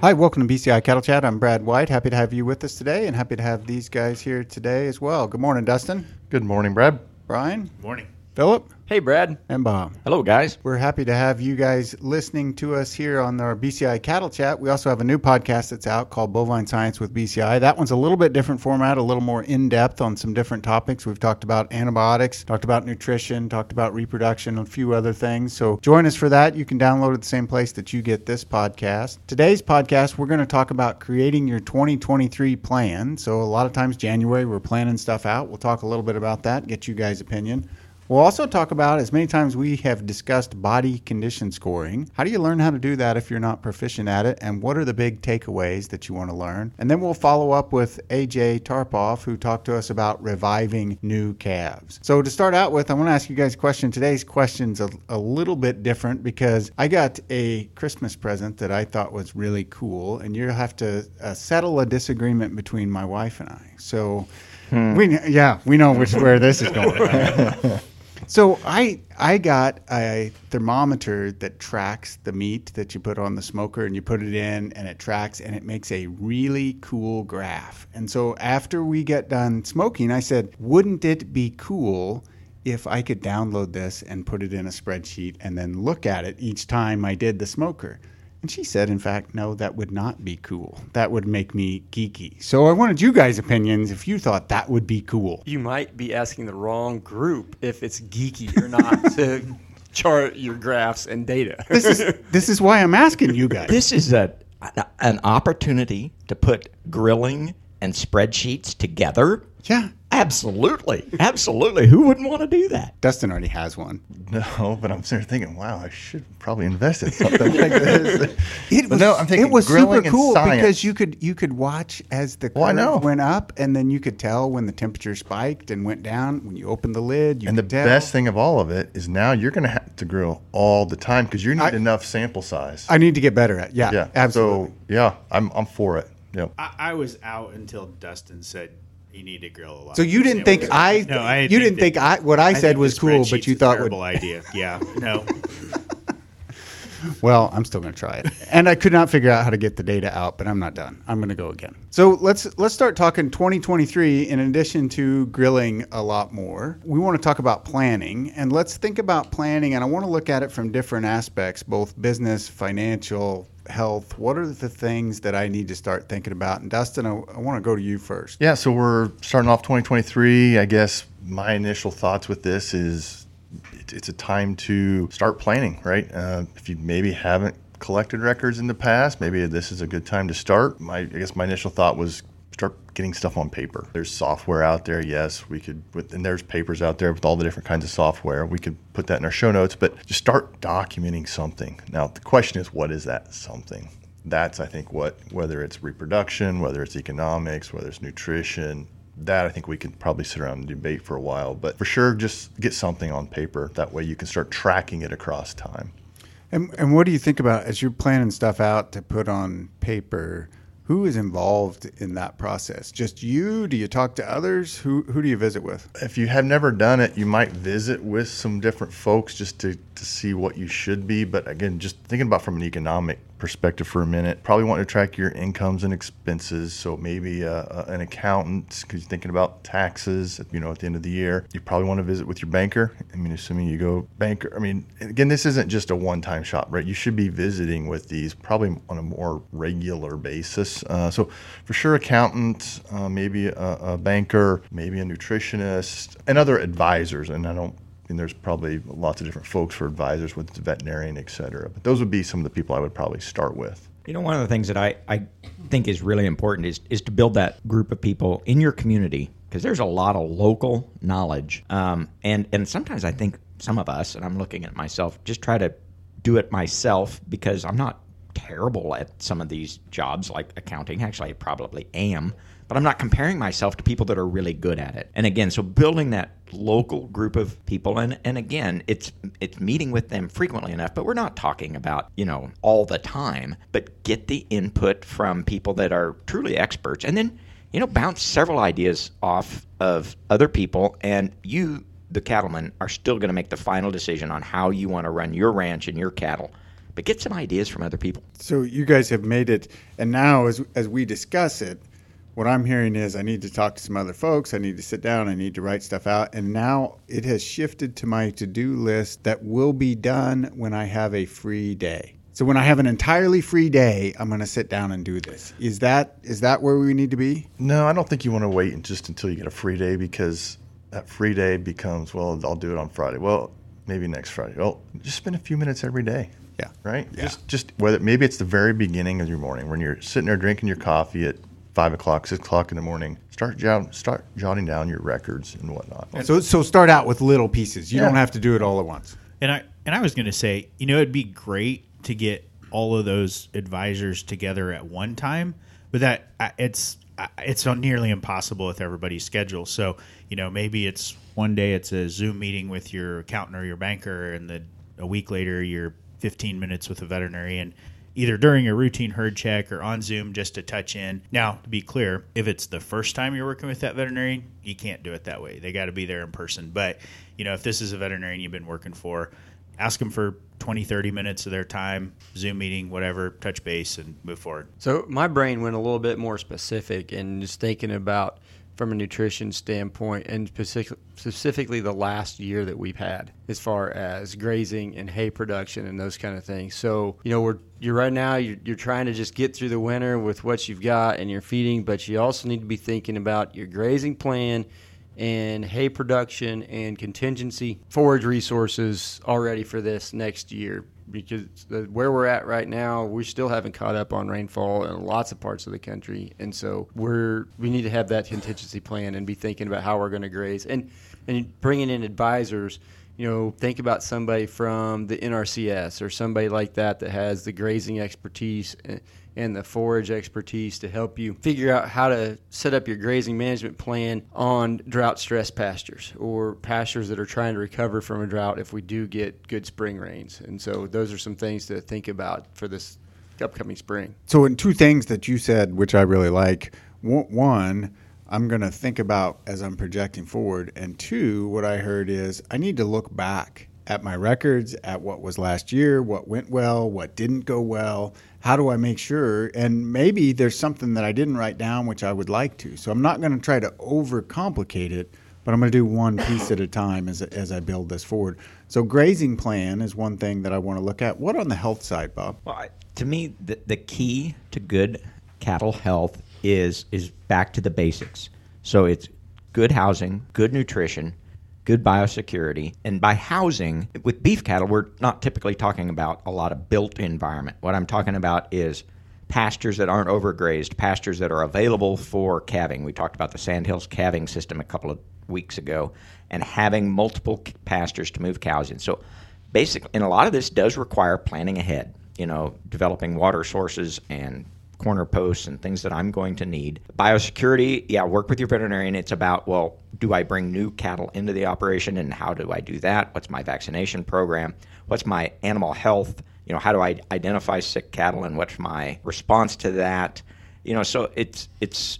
Hi, welcome to BCI Cattle Chat. I'm Brad White. Happy to have you with us today and happy to have these guys here today as well. Good morning, Dustin, Good morning, Brad. Brian, Morning. Philip, Hey, Brad. and Bob. Hello, guys. We're happy to have you guys listening to us here on our BCI Cattle Chat. We also have a new podcast that's out called Bovine Science with BCI. That one's a little bit different format, a little more in depth on some different topics. We've talked about antibiotics, talked about nutrition, talked about reproduction, and a few other things. So join us for that. You can download it the same place that you get this podcast. Today's podcast, we're going to talk about creating your 2023 plan. So a lot of times, January, we're planning stuff out. We'll talk a little bit about that, get you guys' opinion. We'll also talk about, as many times we have discussed, body condition scoring. How do you learn how to do that if you're not proficient at it? And what are the big takeaways that you want to learn? And then we'll follow up with AJ Tarpoff, who talked to us about reviving new calves. So to start out with, I want to ask you guys a question. Today's question's a, a little bit different because I got a Christmas present that I thought was really cool, and you'll have to uh, settle a disagreement between my wife and I. So. We yeah, we know which where this is going. So I I got a thermometer that tracks the meat that you put on the smoker and you put it in and it tracks and it makes a really cool graph. And so after we get done smoking, I said, "Wouldn't it be cool if I could download this and put it in a spreadsheet and then look at it each time I did the smoker?" And she said, in fact, no, that would not be cool. That would make me geeky. So I wanted you guys' opinions if you thought that would be cool. You might be asking the wrong group if it's geeky or not to chart your graphs and data. This is this is why I'm asking you guys. This is a an opportunity to put grilling and spreadsheets together. Yeah. Absolutely, absolutely. Who wouldn't want to do that? Dustin already has one. No, but I'm sitting there thinking, wow, I should probably invest in something like this. It was, no, I'm thinking it was super cool because you could you could watch as the curve Well, I know. went up, and then you could tell when the temperature spiked and went down. When you opened the lid, you And the tell. best thing of all of it is now you're going to have to grill all the time because you need I- enough sample size. I need to get better at. Yeah, yeah, absolutely. So yeah, I'm I'm for it. Yep. I, I was out until Dustin said you need to grill a lot. So, you didn't think. I? No, I you didn't think I? What I, said was cool, but you thought would. terrible idea. Yeah, no. Well, I'm still going to try it. And I could not figure out how to get the data out, but I'm not done. I'm going to go again. So let's let's start talking 2023 in addition to grilling a lot more. We want to talk about planning and let's think about planning and I want to look at it from different aspects, both business, financial, health. What are the things that I need to start thinking about? And Dustin, I, I want to go to you first. Yeah, so we're starting off 2023. I guess my initial thoughts with this is it, it's a time to start planning, right? Uh, if you maybe haven't collected records in the past, maybe this is a good time to start. My, I guess my initial thought was getting stuff on paper. There's software out there, yes, we could, with, and there's papers out there with all the different kinds of software. We could put that in our show notes, but just start documenting something. Now, the question is, what is that something? That's, I think, what, whether it's reproduction, whether it's economics, whether it's nutrition, that I think we could probably sit around and debate for a while. But for sure, just get something on paper. That way you can start tracking it across time. And, and what do you think about as you're planning stuff out to put on paper? Who is involved in that process? Just you? Do you talk to others? Who who do you visit with? If you have never done it, you might visit with some different folks just to, to see what you should be. But again, just thinking about from an economic perspective for a minute, probably want to track your incomes and expenses. So maybe uh, uh, an accountant, because you're thinking about taxes, you know, at the end of the year. You probably want to visit with your banker. I mean, assuming you go banker. I mean, again, this isn't just a one-time shop, right? You should be visiting with these probably on a more regular basis. Uh, so for sure, accountant, uh, maybe a, a banker, maybe a nutritionist, and other advisors. And I don't and there's probably lots of different folks for advisors with veterinarian, et cetera. But those would be some of the people I would probably start with. You know, one of the things that I, I think is really important is, is to build that group of people in your community because there's a lot of local knowledge. Um, and, and sometimes I think some of us, and I'm looking at myself, just try to do it myself because I'm not terrible at some of these jobs like accounting. Actually, I probably am. But I'm not comparing myself to people that are really good at it. And again, so building that local group of people and, and again, it's it's meeting with them frequently enough, but we're not talking about, you know, all the time, but get the input from people that are truly experts and then, you know, bounce several ideas off of other people and you the cattlemen are still going to make the final decision on how you want to run your ranch and your cattle but get some ideas from other people. So you guys have made it, and now as as we discuss it, what I'm hearing is I need to talk to some other folks. I need to sit down. I need to write stuff out. And now it has shifted to my to do list that will be done when I have a free day. So when I have an entirely free day, I'm going to sit down and do this. Is that is that where we need to be? No, I don't think you want to wait just until you get a free day because that free day becomes well, I'll do it on Friday. Well, maybe next Friday. Well, just spend a few minutes every day. Yeah. Right. Yeah. Just just whether maybe it's the very beginning of your morning when you're sitting there drinking your coffee at five o'clock, six o'clock in the morning. Start jot, start jotting down your records and whatnot. So so start out with little pieces. You Yeah. don't have to do it all at once. And I and I was going to say, you know, it'd be great to get all of those advisors together at one time, but that it's it's nearly impossible with everybody's schedule. So, you know, maybe it's one day it's a Zoom meeting with your accountant or your banker, and then a week later you're 15 minutes with a veterinarian. Either during a routine herd check or on Zoom just to touch in. Now, to be clear, if it's the first time you're working with that veterinarian, you can't do it that way. They got to be there in person. But, you know, if this is a veterinarian you've been working for, ask them for 20 30 minutes of their time zoom meeting whatever touch base and move forward So my brain went a little bit more specific and just thinking about from a nutrition standpoint and specific, specifically the last year that we've had as far as grazing and hay production and those kind of things. So, you know, we're you're right now you're, you're trying to just get through the winter with what you've got and you're feeding, but you also need to be thinking about your grazing plan and hay production and contingency forage resources already for this next year because where we're at right now, we still haven't caught up on rainfall in lots of parts of the country, and so we're we need to have that contingency plan and be thinking about how we're going to graze and and bringing in advisors. You know, think about somebody from the NRCS or somebody like that that has the grazing expertise eh, and- the forage expertise to help you figure out how to set up your grazing management plan on drought stress pastures or pastures that are trying to recover from a drought if we do get good spring rains. And so those are some things to think about for this upcoming spring. So, in two things that you said, which I really like, one I'm going to think about as I'm projecting forward, and two, what I heard is I need to look back at my records, at what was last year, what went well, what didn't go well. How do I make sure? And maybe there's something that I didn't write down, which I would like to. So, I'm not going to try to overcomplicate it. But I'm going to do one piece at a time as, as I build this forward. So, grazing plan is one thing that I want to look at. What on the health side, Bob? Well, I, to me, the, the key to good cattle health is is back to the basics. So it's good housing, good nutrition, good biosecurity, and by housing with beef cattle, we're not typically talking about a lot of built environment. What I'm talking about is pastures that aren't overgrazed, pastures that are available for calving. We talked about the Sandhills calving system a couple of weeks ago, and having multiple pastures to move cows in. So basically, and a lot of this does require planning ahead. You know, developing water sources and corner posts and things that I'm going to need. Biosecurity, yeah, work with your veterinarian. It's about, well, do I bring new cattle into the operation and how do I do that? What's my vaccination program? What's my animal health? You know, how do I identify sick cattle and what's my response to that? You know, so it's it's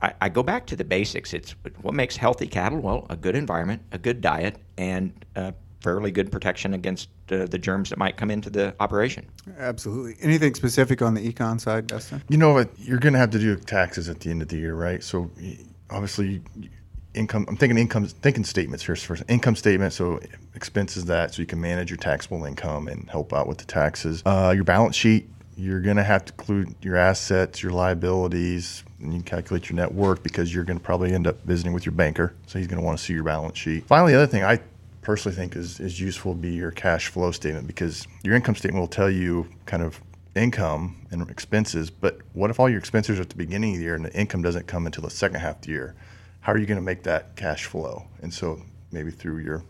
I, I go back to the basics. It's what makes healthy cattle? Well, a good environment, a good diet, and uh, fairly good protection against uh, the germs that might come into the operation. Absolutely. Anything specific on the econ side, Dustin? You know what? You're going to have to do taxes at the end of the year, right? So obviously, income. I'm thinking income. Thinking statements here first. Income statement. So expenses that so you can manage your taxable income and help out with the taxes. Uh, your balance sheet. You're going to have to include your assets, your liabilities, and you can calculate your net worth because you're going to probably end up visiting with your banker. So he's going to want to see your balance sheet. Finally, the other thing I personally think is, is useful would be your cash flow statement because your income statement will tell you kind of income and expenses, but what if all your expenses are at the beginning of the year and the income doesn't come until the second half of the year? How are you going to make that cash flow? And so maybe through your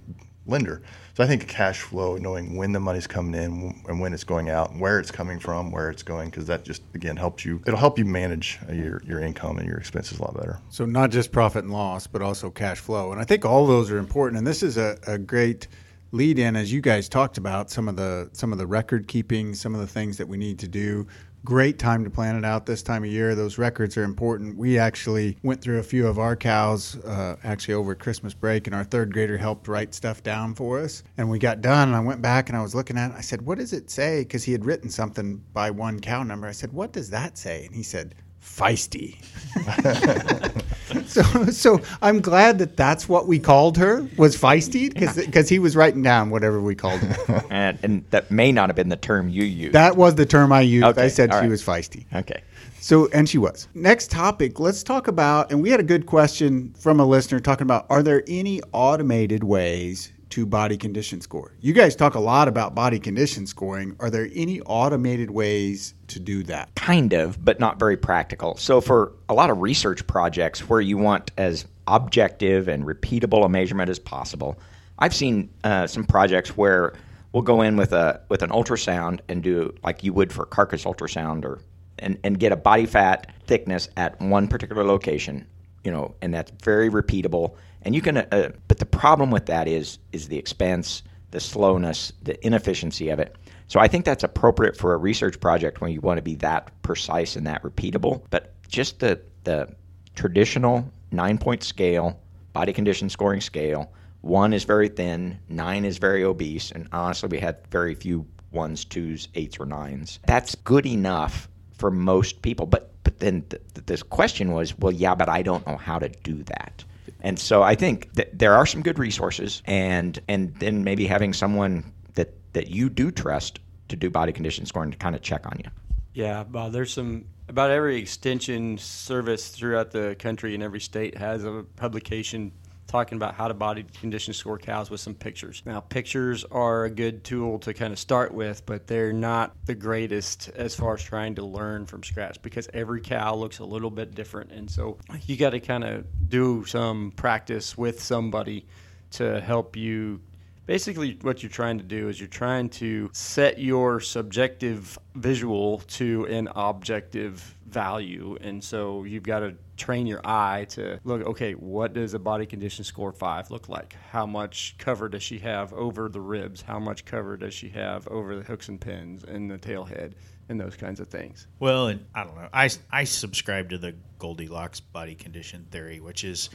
lender. So I think cash flow, knowing when the money's coming in and when it's going out, and where it's coming from, where it's going, because that just again helps you. It'll help you manage your your income and your expenses a lot better. So not just profit and loss, but also cash flow. And I think all those are important. And this is a, a great lead in as you guys talked about some of the some of the record keeping, some of the things that we need to do Great time to plan it out this time of year. Those records are important. We actually went through a few of our cows uh, actually over Christmas break, and our third grader helped write stuff down for us. And we got done, and I went back and I was looking at it. I said, What does it say? Because he had written something by one cow number. I said, What does that say? And he said, Feisty. so, so I'm glad that that's what we called her was feisty because he was writing down whatever we called her. and, and that may not have been the term you used. That was the term I used. Okay, I said she was feisty. okay. So, and she was. Next topic, let's talk about, and we had a good question from a listener talking about are there any automated ways to body condition score? You guys talk a lot about body condition scoring. Are there any automated ways to do that? kind of, but not very practical. So, for a lot of research projects where you want as objective and repeatable a measurement as possible, I've seen uh, some projects where we'll go in with a with an ultrasound and do like you would for carcass ultrasound or and, and get a body fat thickness at one particular location, you know, and that's very repeatable. And you can, uh, but the problem with that is is the expense, the slowness, the inefficiency of it. So I think that's appropriate for a research project when you want to be that precise and that repeatable. But just the the traditional nine point scale, body condition scoring scale, one is very thin, nine is very obese, and honestly, we had very few ones, twos, eights, or nines. That's good enough for most people. But but then th- th- this question was, well, yeah, but I don't know how to do that. And so I think that there are some good resources, and and then maybe having someone that that you do trust to do body condition scoring to kind of check on you. Yeah, Bob, there's some about every extension service throughout the country and every state has a publication talking about how to body condition score cows with some pictures. Now, pictures are a good tool to kind of start with, but they're not the greatest as far as trying to learn from scratch because every cow looks a little bit different. And so you got to kind of do some practice with somebody to help you basically what you're trying to do is you're trying to set your subjective visual to an objective value and so you've got to train your eye to look okay what does a body condition score 5 look like how much cover does she have over the ribs how much cover does she have over the hooks and pins and the tail head and those kinds of things Well, and I don't know. I, I subscribe to the Goldilocks body condition theory, which is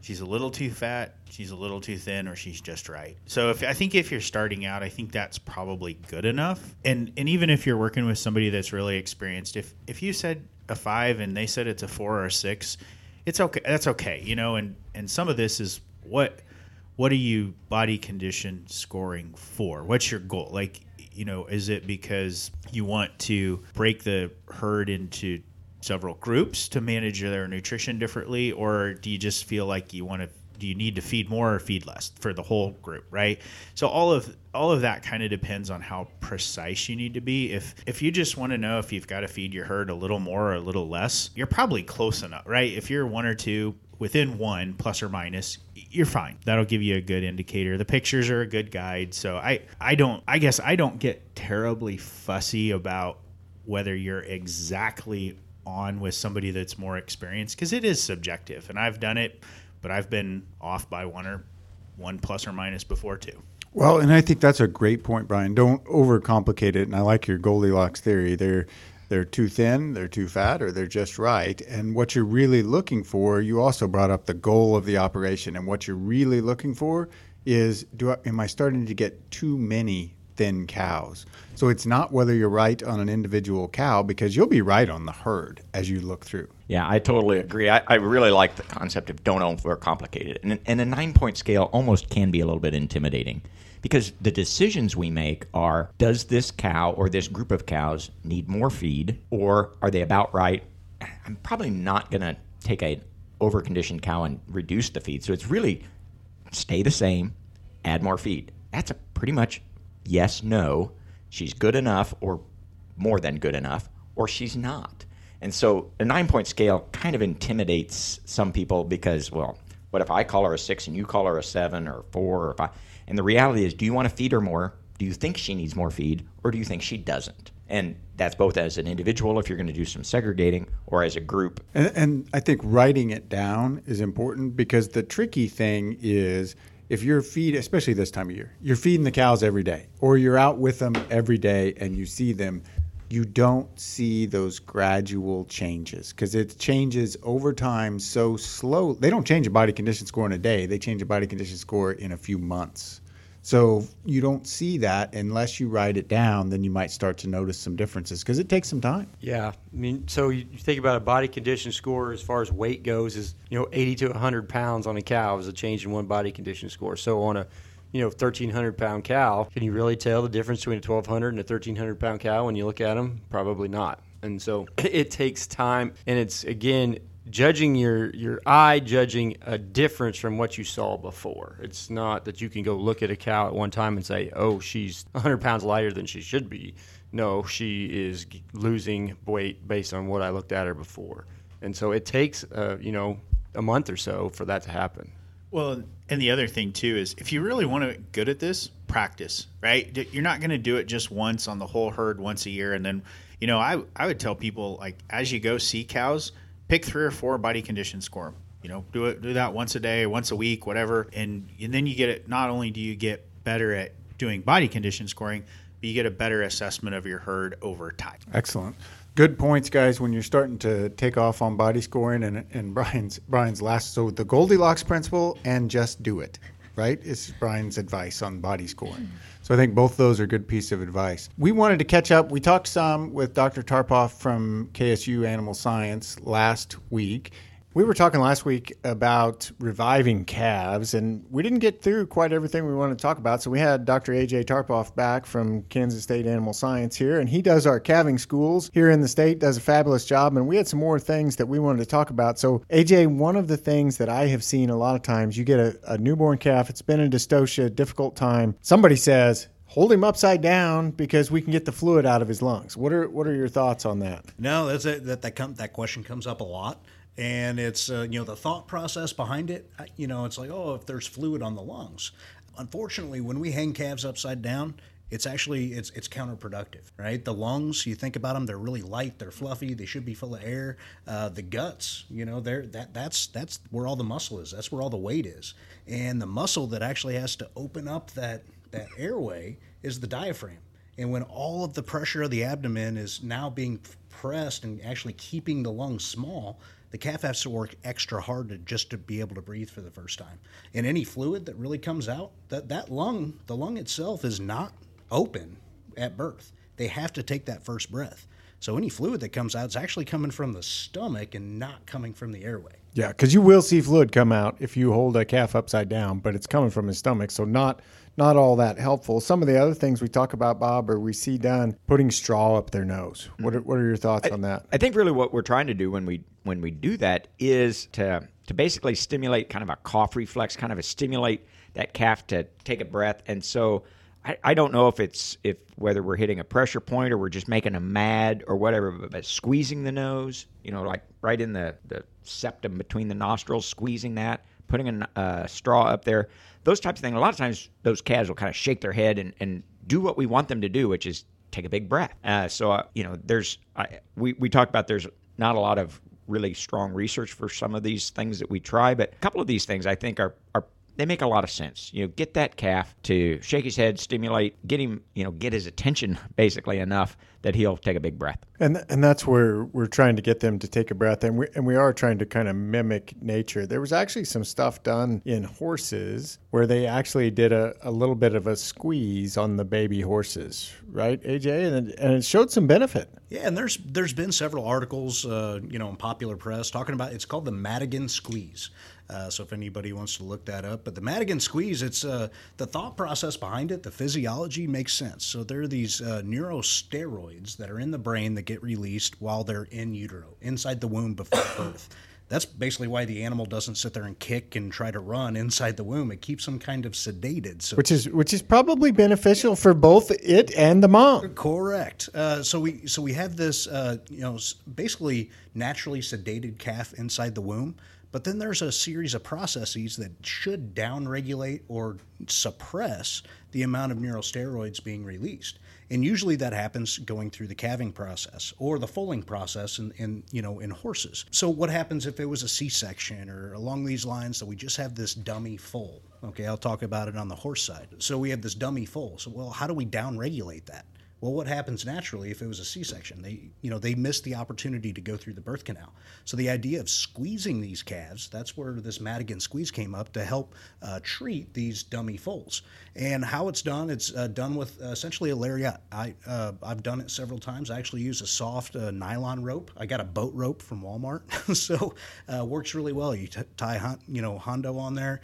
she's a little too fat, she's a little too thin, or she's just right. So if I think if you're starting out, I think that's probably good enough. And and even if you're working with somebody that's really experienced, if if you said a five and they said it's a four or a six, it's okay. That's okay, you know. And and some of this is what what are you body condition scoring for? What's your goal? Like, you know, is it because you want to break the herd into several groups to manage their nutrition differently, or do you just feel like you want to? Do you need to feed more or feed less for the whole group, right? So all of all of that kind of depends on how precise you need to be. If if you just want to know if you've got to feed your herd a little more or a little less, you're probably close enough, right? If you're one or two within one plus or minus you're fine that'll give you a good indicator the pictures are a good guide so i i don't i guess i don't get terribly fussy about whether you're exactly on with somebody that's more experienced because it is subjective and i've done it but i've been off by one or one plus or minus before too Well, and I think that's a great point, Brian. Don't overcomplicate it. And I like your Goldilocks theory. They're they're too thin, they're too fat, or they're just right. And what you're really looking for, you also brought up the goal of the operation. And what you're really looking for is, do I, am I starting to get too many thin cows? So it's not whether you're right on an individual cow, because you'll be right on the herd as you look through. Yeah, I totally agree. I, I really like the concept of don't overcomplicate it. And, and a nine point scale almost can be a little bit intimidating because the decisions we make are does this cow or this group of cows need more feed or are they about right? I'm probably not going to take a overconditioned cow and reduce the feed. So it's really stay the same, add more feed. That's a pretty much yes, no. She's good enough or more than good enough, or she's not. And so a nine point scale kind of intimidates some people because, well, what if I call her a six and you call her a seven or four or five? And the reality is, do you want to feed her more? Do you think she needs more feed, or do you think she doesn't? And that's both as an individual, if you're going to do some segregating, or as a group. And, and I think writing it down is important because the tricky thing is if you're feeding, especially this time of year, you're feeding the cows every day, or you're out with them every day and you see them. you don't see those gradual changes because it changes over time so slow. They don't change a body condition score in a day. They change a body condition score in a few months. So you don't see that unless you write it down. Then you might start to notice some differences because it takes some time. Yeah, I mean, so you think about a body condition score as far as weight goes is you know 80 to 100 pounds on a cow is a change in one body condition score. So on a you know 1300 pound cow, can you really tell the difference between a 1200 and a 1300 pound cow when you look at them? Probably not. And so it takes time, and it's again judging your your eye judging a difference from what you saw before. It's not that you can go look at a cow at one time and say, "Oh, she's 100 pounds lighter than she should be." No, she is losing weight based on what I looked at her before, and so it takes uh, you know a month or so for that to happen. Well, and the other thing too is if you really want to get good at this, practice, right? You're not going to do it just once on the whole herd once a year and then, you know, I I would tell people like as you go see cows, pick 3 or 4 body condition score. You know, do it do that once a day, once a week, whatever, and and then you get it not only do you get better at doing body condition scoring, but you get a better assessment of your herd over time. Excellent. Good points, guys. When you're starting to take off on body scoring, and and Brian's Brian's last, so the Goldilocks principle and just do it, right? Is Brian's advice on body scoring. So I think both those are good piece of advice. We wanted to catch up. We talked some with Dr. Tarpoff from KSU Animal Science last week. We were talking last week about reviving calves, and we didn't get through quite everything we wanted to talk about. So we had Dr. AJ Tarpoff back from Kansas State Animal Science here, and he does our calving schools here in the state, does a fabulous job. And we had some more things that we wanted to talk about. So, AJ, one of the things that I have seen a lot of times, you get a, a newborn calf, it's been in dystocia, difficult time. Somebody says, Hold him upside down because we can get the fluid out of his lungs. What are what are your thoughts on that? No, that's it. That that come that question comes up a lot, and it's uh, you know the thought process behind it. You know, it's like oh, if there's fluid on the lungs. Unfortunately, when we hang calves upside down, it's actually it's it's counterproductive, right? The lungs, you think about them, they're really light, they're fluffy, they should be full of air. Uh, the guts, you know, they're that that's that's where all the muscle is. That's where all the weight is, and the muscle that actually has to open up that that airway is the diaphragm. And when all of the pressure of the abdomen is now being pressed and actually keeping the lungs small, the calf has to work extra hard to just to be able to breathe for the first time. And any fluid that really comes out, that that lung, the lung itself is not open at birth. They have to take that first breath. So any fluid that comes out is actually coming from the stomach and not coming from the airway. Yeah, because you will see fluid come out if you hold a calf upside down, but it's coming from his stomach, so not not all that helpful. Some of the other things we talk about, Bob, or we see done putting straw up their nose. Mm-hmm. What are, what are your thoughts on that? I think really what we're trying to do when we when we do that is to to basically stimulate kind of a cough reflex, kind of a stimulate that calf to take a breath. And so I, I don't know if it's if whether we're hitting a pressure point or we're just making them mad or whatever, but, but squeezing the nose, you know, like right in the the septum between the nostrils, squeezing that, putting a uh, straw up there, those types of things. A lot of times those calves will kind of shake their head and, and do what we want them to do, which is take a big breath. Uh, so uh, you know, there's I, we we talked about there's not a lot of really strong research for some of these things that we try, but a couple of these things I think are are they make a lot of sense. You know, get that calf to shake his head, stimulate, get him, you know, get his attention basically enough that he'll take a big breath. And and that's where we're trying to get them to take a breath, and we and we are trying to kind of mimic nature. There was actually some stuff done in horses where they actually did a, a little bit of a squeeze on the baby horses, right, AJ, and it, and it showed some benefit. Yeah, and there's there's been several articles, uh, you know, in popular press talking about it's called the Madigan squeeze. Uh, so if anybody wants to look that up, but the Madigan squeeze, it's uh, the thought process behind it, the physiology makes sense. So there are these uh, neurosteroids that are in the brain that get released while they're in utero, inside the womb before birth. That's basically why the animal doesn't sit there and kick and try to run inside the womb. It keeps them kind of sedated. So Which is which is probably beneficial for both it and the mom. Correct. Uh, so we so we have this uh, you know basically naturally sedated calf inside the womb, but then there's a series of processes that should downregulate or suppress the amount of neurosteroids being released. And usually that happens going through the calving process or the foaling process in, in you know in horses. So what happens if it was a C-section or along these lines that we just have this dummy foal? Okay, I'll talk about it on the horse side. So we have this dummy foal. So well, how do we downregulate that? Well, what happens naturally if it was a C-section? They, you know, they miss the opportunity to go through the birth canal. So the idea of squeezing these calves, that's where this Madigan squeeze came up to help uh, treat these dummy foals. And how it's done, it's uh, done with uh, essentially a lariat. I, uh, I've done it several times. I actually use a soft uh, nylon rope. I got a boat rope from Walmart, so works really well. You t- tie, you know, Hondo on there.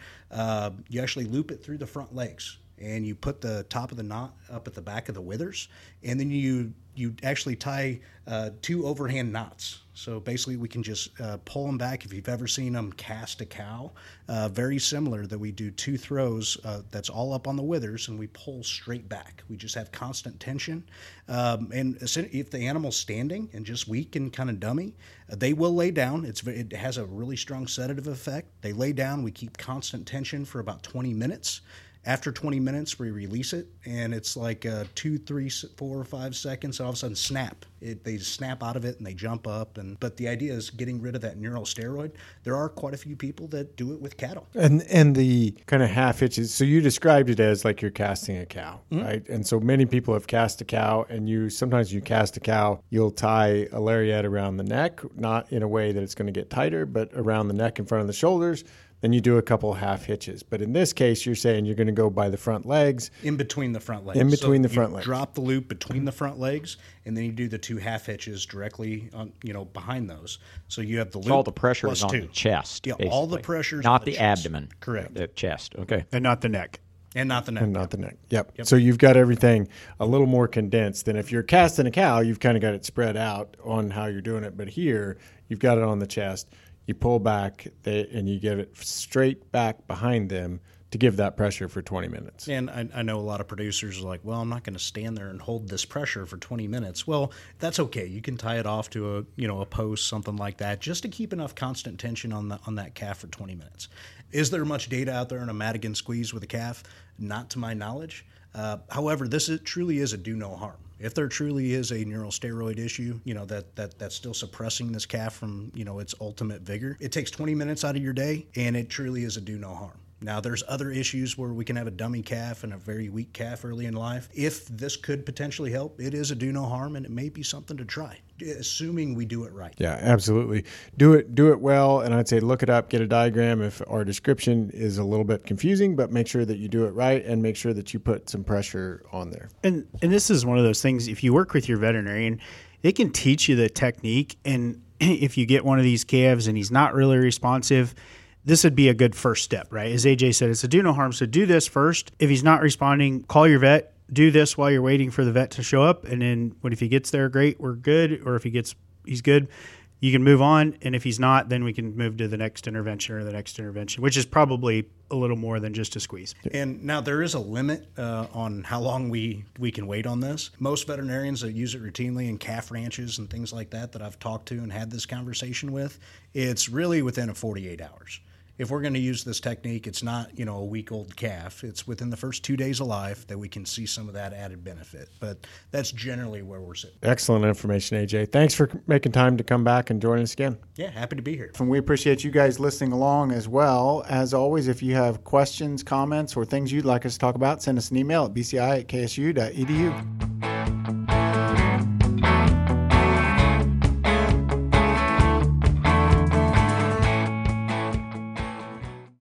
you actually loop it through the front legs and you put the top of the knot up at the back of the withers, and then you you actually tie uh, two overhand knots. So basically, we can just uh, pull them back. If you've ever seen them cast a cow, uh, very similar. That we do two throws. Uh, that's all up on the withers, and we pull straight back. We just have constant tension. Um, and if the animal's standing and just weak and kind of dummy, uh, they will lay down. It's it has a really strong sedative effect. They lay down. We keep constant tension for about 20 minutes. After 20 minutes, we release it, and it's like uh, two, three, four, or five seconds. All of a sudden, snap. It, they snap out of it and they jump up. And but the idea is getting rid of that neural steroid. There are quite a few people that do it with cattle. And and the kind of half hitches. So you described it as like you're casting a cow, mm-hmm. right? And so many people have cast a cow, and you sometimes you cast a cow, you'll tie a lariat around the neck, not in a way that it's going to get tighter, but around the neck in front of the shoulders then you do a couple half hitches. But in this case, you're saying you're going to go by the front legs. In between the front legs. In between so the front legs. Drop the loop between the front legs, and then you do the two half hitches directly on, you know, behind those. So you have the loop. So all the pressure is on two. the chest. Yeah, basically. all the pressure not the, the, chest. abdomen. Correct. The chest. Okay. And not the neck. And not the neck. And not the neck. Yep. yep. So you've got everything a little more condensed than if you're casting a cow, you've kind of got it spread out on how you're doing it. But here, you've got it on the chest you pull back they, and you get it straight back behind them to give that pressure for 20 minutes. And I, I know a lot of producers are like, well, I'm not going to stand there and hold this pressure for 20 minutes. Well, that's okay. You can tie it off to a you know a post, something like that, just to keep enough constant tension on the on that calf for 20 minutes. Is there much data out there on a Madigan squeeze with a calf? Not to my knowledge. Uh, however, this is, truly is a do no harm if there truly is a neural steroid issue, you know, that, that that's still suppressing this calf from, you know, its ultimate vigor, it takes 20 minutes out of your day and it truly is a do no harm. Now, there's other issues where we can have a dummy calf and a very weak calf early in life. If this could potentially help, it is a do no harm and it may be something to try, assuming we do it right. Yeah, absolutely. Do it do it well and I'd say look it up, get a diagram if our description is a little bit confusing, but make sure that you do it right and make sure that you put some pressure on there. And and this is one of those things if you work with your veterinarian, they can teach you the technique and if you get one of these calves and he's not really responsive, this would be a good first step, right? As AJ said, it's a do no harm. So do this first. If he's not responding, call your vet. Do this while you're waiting for the vet to show up, and then what if he gets there? Great, we're good. Or if he gets, he's good. You can move on, and if he's not, then we can move to the next intervention or the next intervention, which is probably a little more than just a squeeze. And now there is a limit uh, on how long we we can wait on this. Most veterinarians that use it routinely in calf ranches and things like that that I've talked to and had this conversation with, it's really within a 48 hours if we're going to use this technique, it's not you know a week old calf. It's within the first two days of life that we can see some of that added benefit. But that's generally where we're sitting. Excellent information, AJ. Thanks for making time to come back and join us again. Yeah, happy to be here. And we appreciate you guys listening along as well. As always, if you have questions, comments, or things you'd like us to talk about, send us an email at bci at ksu.edu.